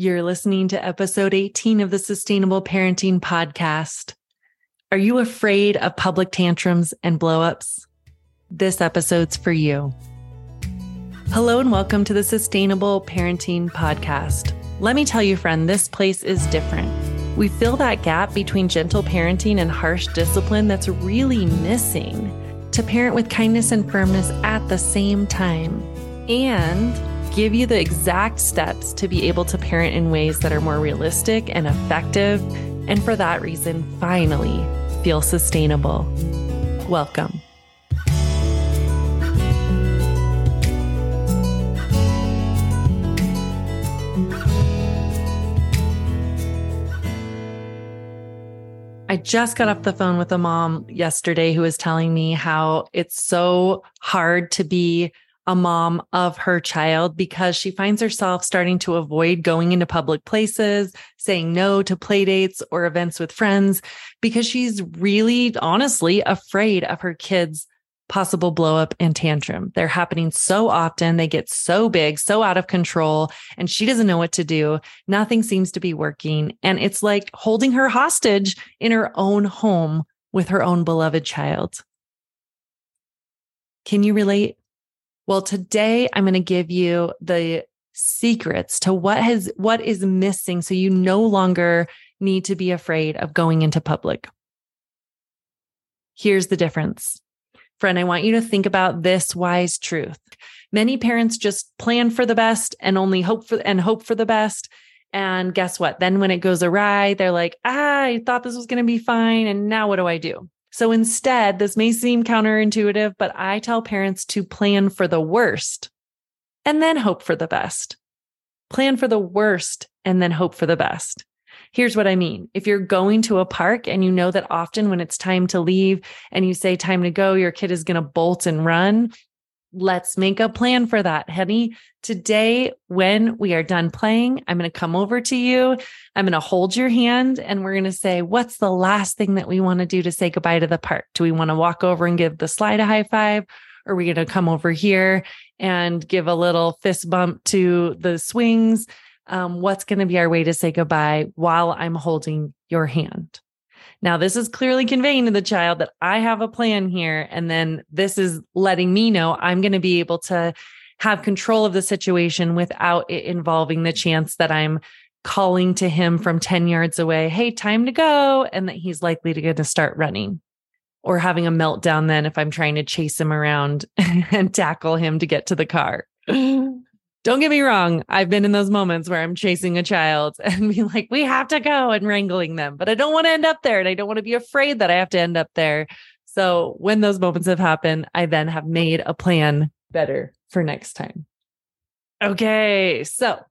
You're listening to episode 18 of the Sustainable Parenting Podcast. Are you afraid of public tantrums and blowups? This episode's for you. Hello, and welcome to the Sustainable Parenting Podcast. Let me tell you, friend, this place is different. We fill that gap between gentle parenting and harsh discipline that's really missing to parent with kindness and firmness at the same time. And give you the exact steps to be able to parent in ways that are more realistic and effective. And for that reason, finally feel sustainable. Welcome. I just got off the phone with a mom yesterday who was telling me how it's so hard to be a mom of her child because she finds herself starting to avoid going into public places, saying no to play dates or events with friends because she's really honestly afraid of her kids' possible blow up and tantrum. They're happening so often. They get so big, so out of control, and she doesn't know what to do. Nothing seems to be working. And it's like holding her hostage in her own home with her own beloved child. Can you relate? Well, today I'm going to give you the secrets to what has what is missing so you no longer need to be afraid of going into public. Here's the difference. Friend, I want you to think about this wise truth. Many parents just plan for the best and only hope for and hope for the best. And guess what? Then when it goes awry, they're like, ah, I thought this was going to be fine. And now what do I do? So instead, this may seem counterintuitive, but I tell parents to plan for the worst and then hope for the best. Plan for the worst and then hope for the best. Here's what I mean. If you're going to a park and you know that often when it's time to leave and you say time to go, your kid is going to bolt and run, Let's make a plan for that, honey. Today, when we are done playing, I'm going to come over to you. I'm going to hold your hand and we're going to say, What's the last thing that we want to do to say goodbye to the park? Do we want to walk over and give the slide a high five? Or are we going to come over here and give a little fist bump to the swings? Um, what's going to be our way to say goodbye while I'm holding your hand? Now, this is clearly conveying to the child that I have a plan here. And then this is letting me know I'm going to be able to have control of the situation without it involving the chance that I'm calling to him from 10 yards away, Hey, time to go. And that he's likely to get to start running or having a meltdown then if I'm trying to chase him around and tackle him to get to the car. Don't get me wrong. I've been in those moments where I'm chasing a child and be like, we have to go and wrangling them, but I don't want to end up there. And I don't want to be afraid that I have to end up there. So when those moments have happened, I then have made a plan better for next time. Okay. So,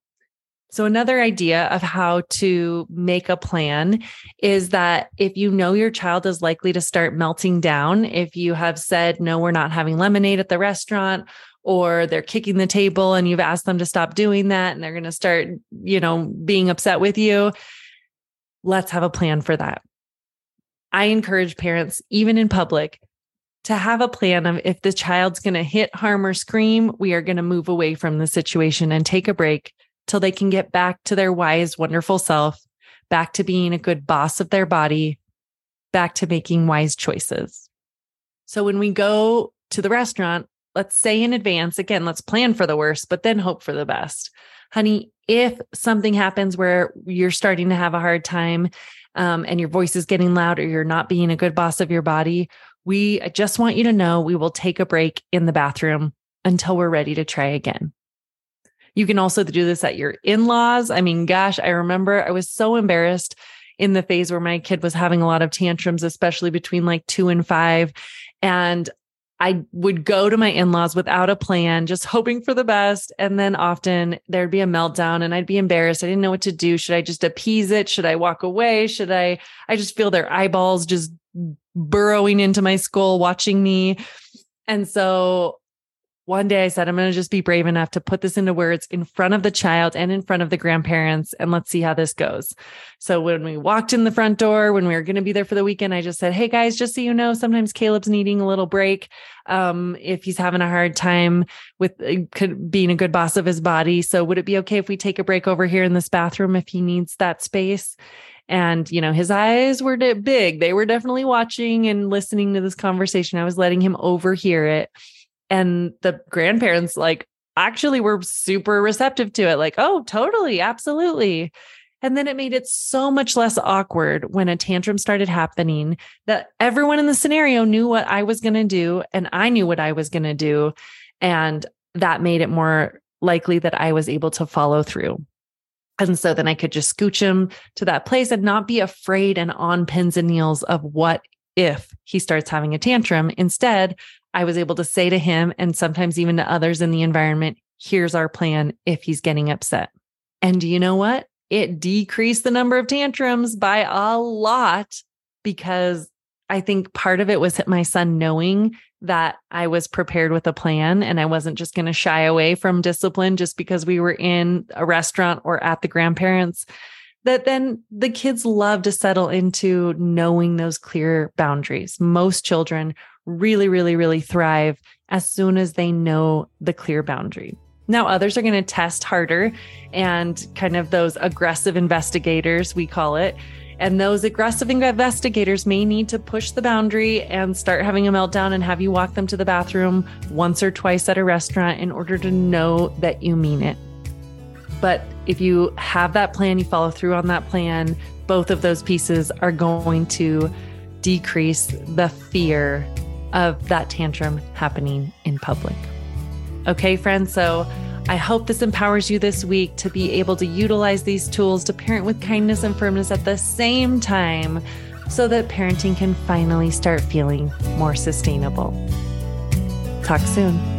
so another idea of how to make a plan is that if you know your child is likely to start melting down, if you have said, no, we're not having lemonade at the restaurant, or they're kicking the table and you've asked them to stop doing that and they're going to start, you know, being upset with you. Let's have a plan for that. I encourage parents, even in public, to have a plan of if the child's going to hit, harm, or scream, we are going to move away from the situation and take a break till they can get back to their wise, wonderful self, back to being a good boss of their body, back to making wise choices. So when we go to the restaurant, let's say in advance, again, let's plan for the worst, but then hope for the best. Honey, if something happens where you're starting to have a hard time um, and your voice is getting loud or you're not being a good boss of your body, we just want you to know we will take a break in the bathroom until we're ready to try again. You can also do this at your in laws. I mean, gosh, I remember I was so embarrassed in the phase where my kid was having a lot of tantrums, especially between like two and five. And I would go to my in laws without a plan, just hoping for the best. And then often there'd be a meltdown and I'd be embarrassed. I didn't know what to do. Should I just appease it? Should I walk away? Should I? I just feel their eyeballs just burrowing into my skull, watching me. And so one day I said, I'm going to just be brave enough to put this into words in front of the child and in front of the grandparents, and let's see how this goes. So when we walked in the front door, when we were going to be there for the weekend, I just said, Hey guys, just so you know, sometimes Caleb's needing a little break. Um, if he's having a hard time with uh, being a good boss of his body. So would it be okay if we take a break over here in this bathroom if he needs that space? And, you know, his eyes were big. They were definitely watching and listening to this conversation. I was letting him overhear it and the grandparents like actually were super receptive to it like oh totally absolutely. And then it made it so much less awkward when a tantrum started happening that everyone in the scenario knew what I was going to do and I knew what I was going to do and that made it more likely that I was able to follow through. And so then I could just scooch him to that place and not be afraid and on pins and needles of what if he starts having a tantrum. Instead, I was able to say to him and sometimes even to others in the environment, here's our plan if he's getting upset. And do you know what? It decreased the number of tantrums by a lot because I think part of it was my son knowing that I was prepared with a plan and I wasn't just going to shy away from discipline just because we were in a restaurant or at the grandparents. That then the kids love to settle into knowing those clear boundaries. Most children really, really, really thrive as soon as they know the clear boundary. Now, others are going to test harder and kind of those aggressive investigators, we call it. And those aggressive investigators may need to push the boundary and start having a meltdown and have you walk them to the bathroom once or twice at a restaurant in order to know that you mean it. But if you have that plan, you follow through on that plan, both of those pieces are going to decrease the fear of that tantrum happening in public. Okay, friends. So I hope this empowers you this week to be able to utilize these tools to parent with kindness and firmness at the same time so that parenting can finally start feeling more sustainable. Talk soon.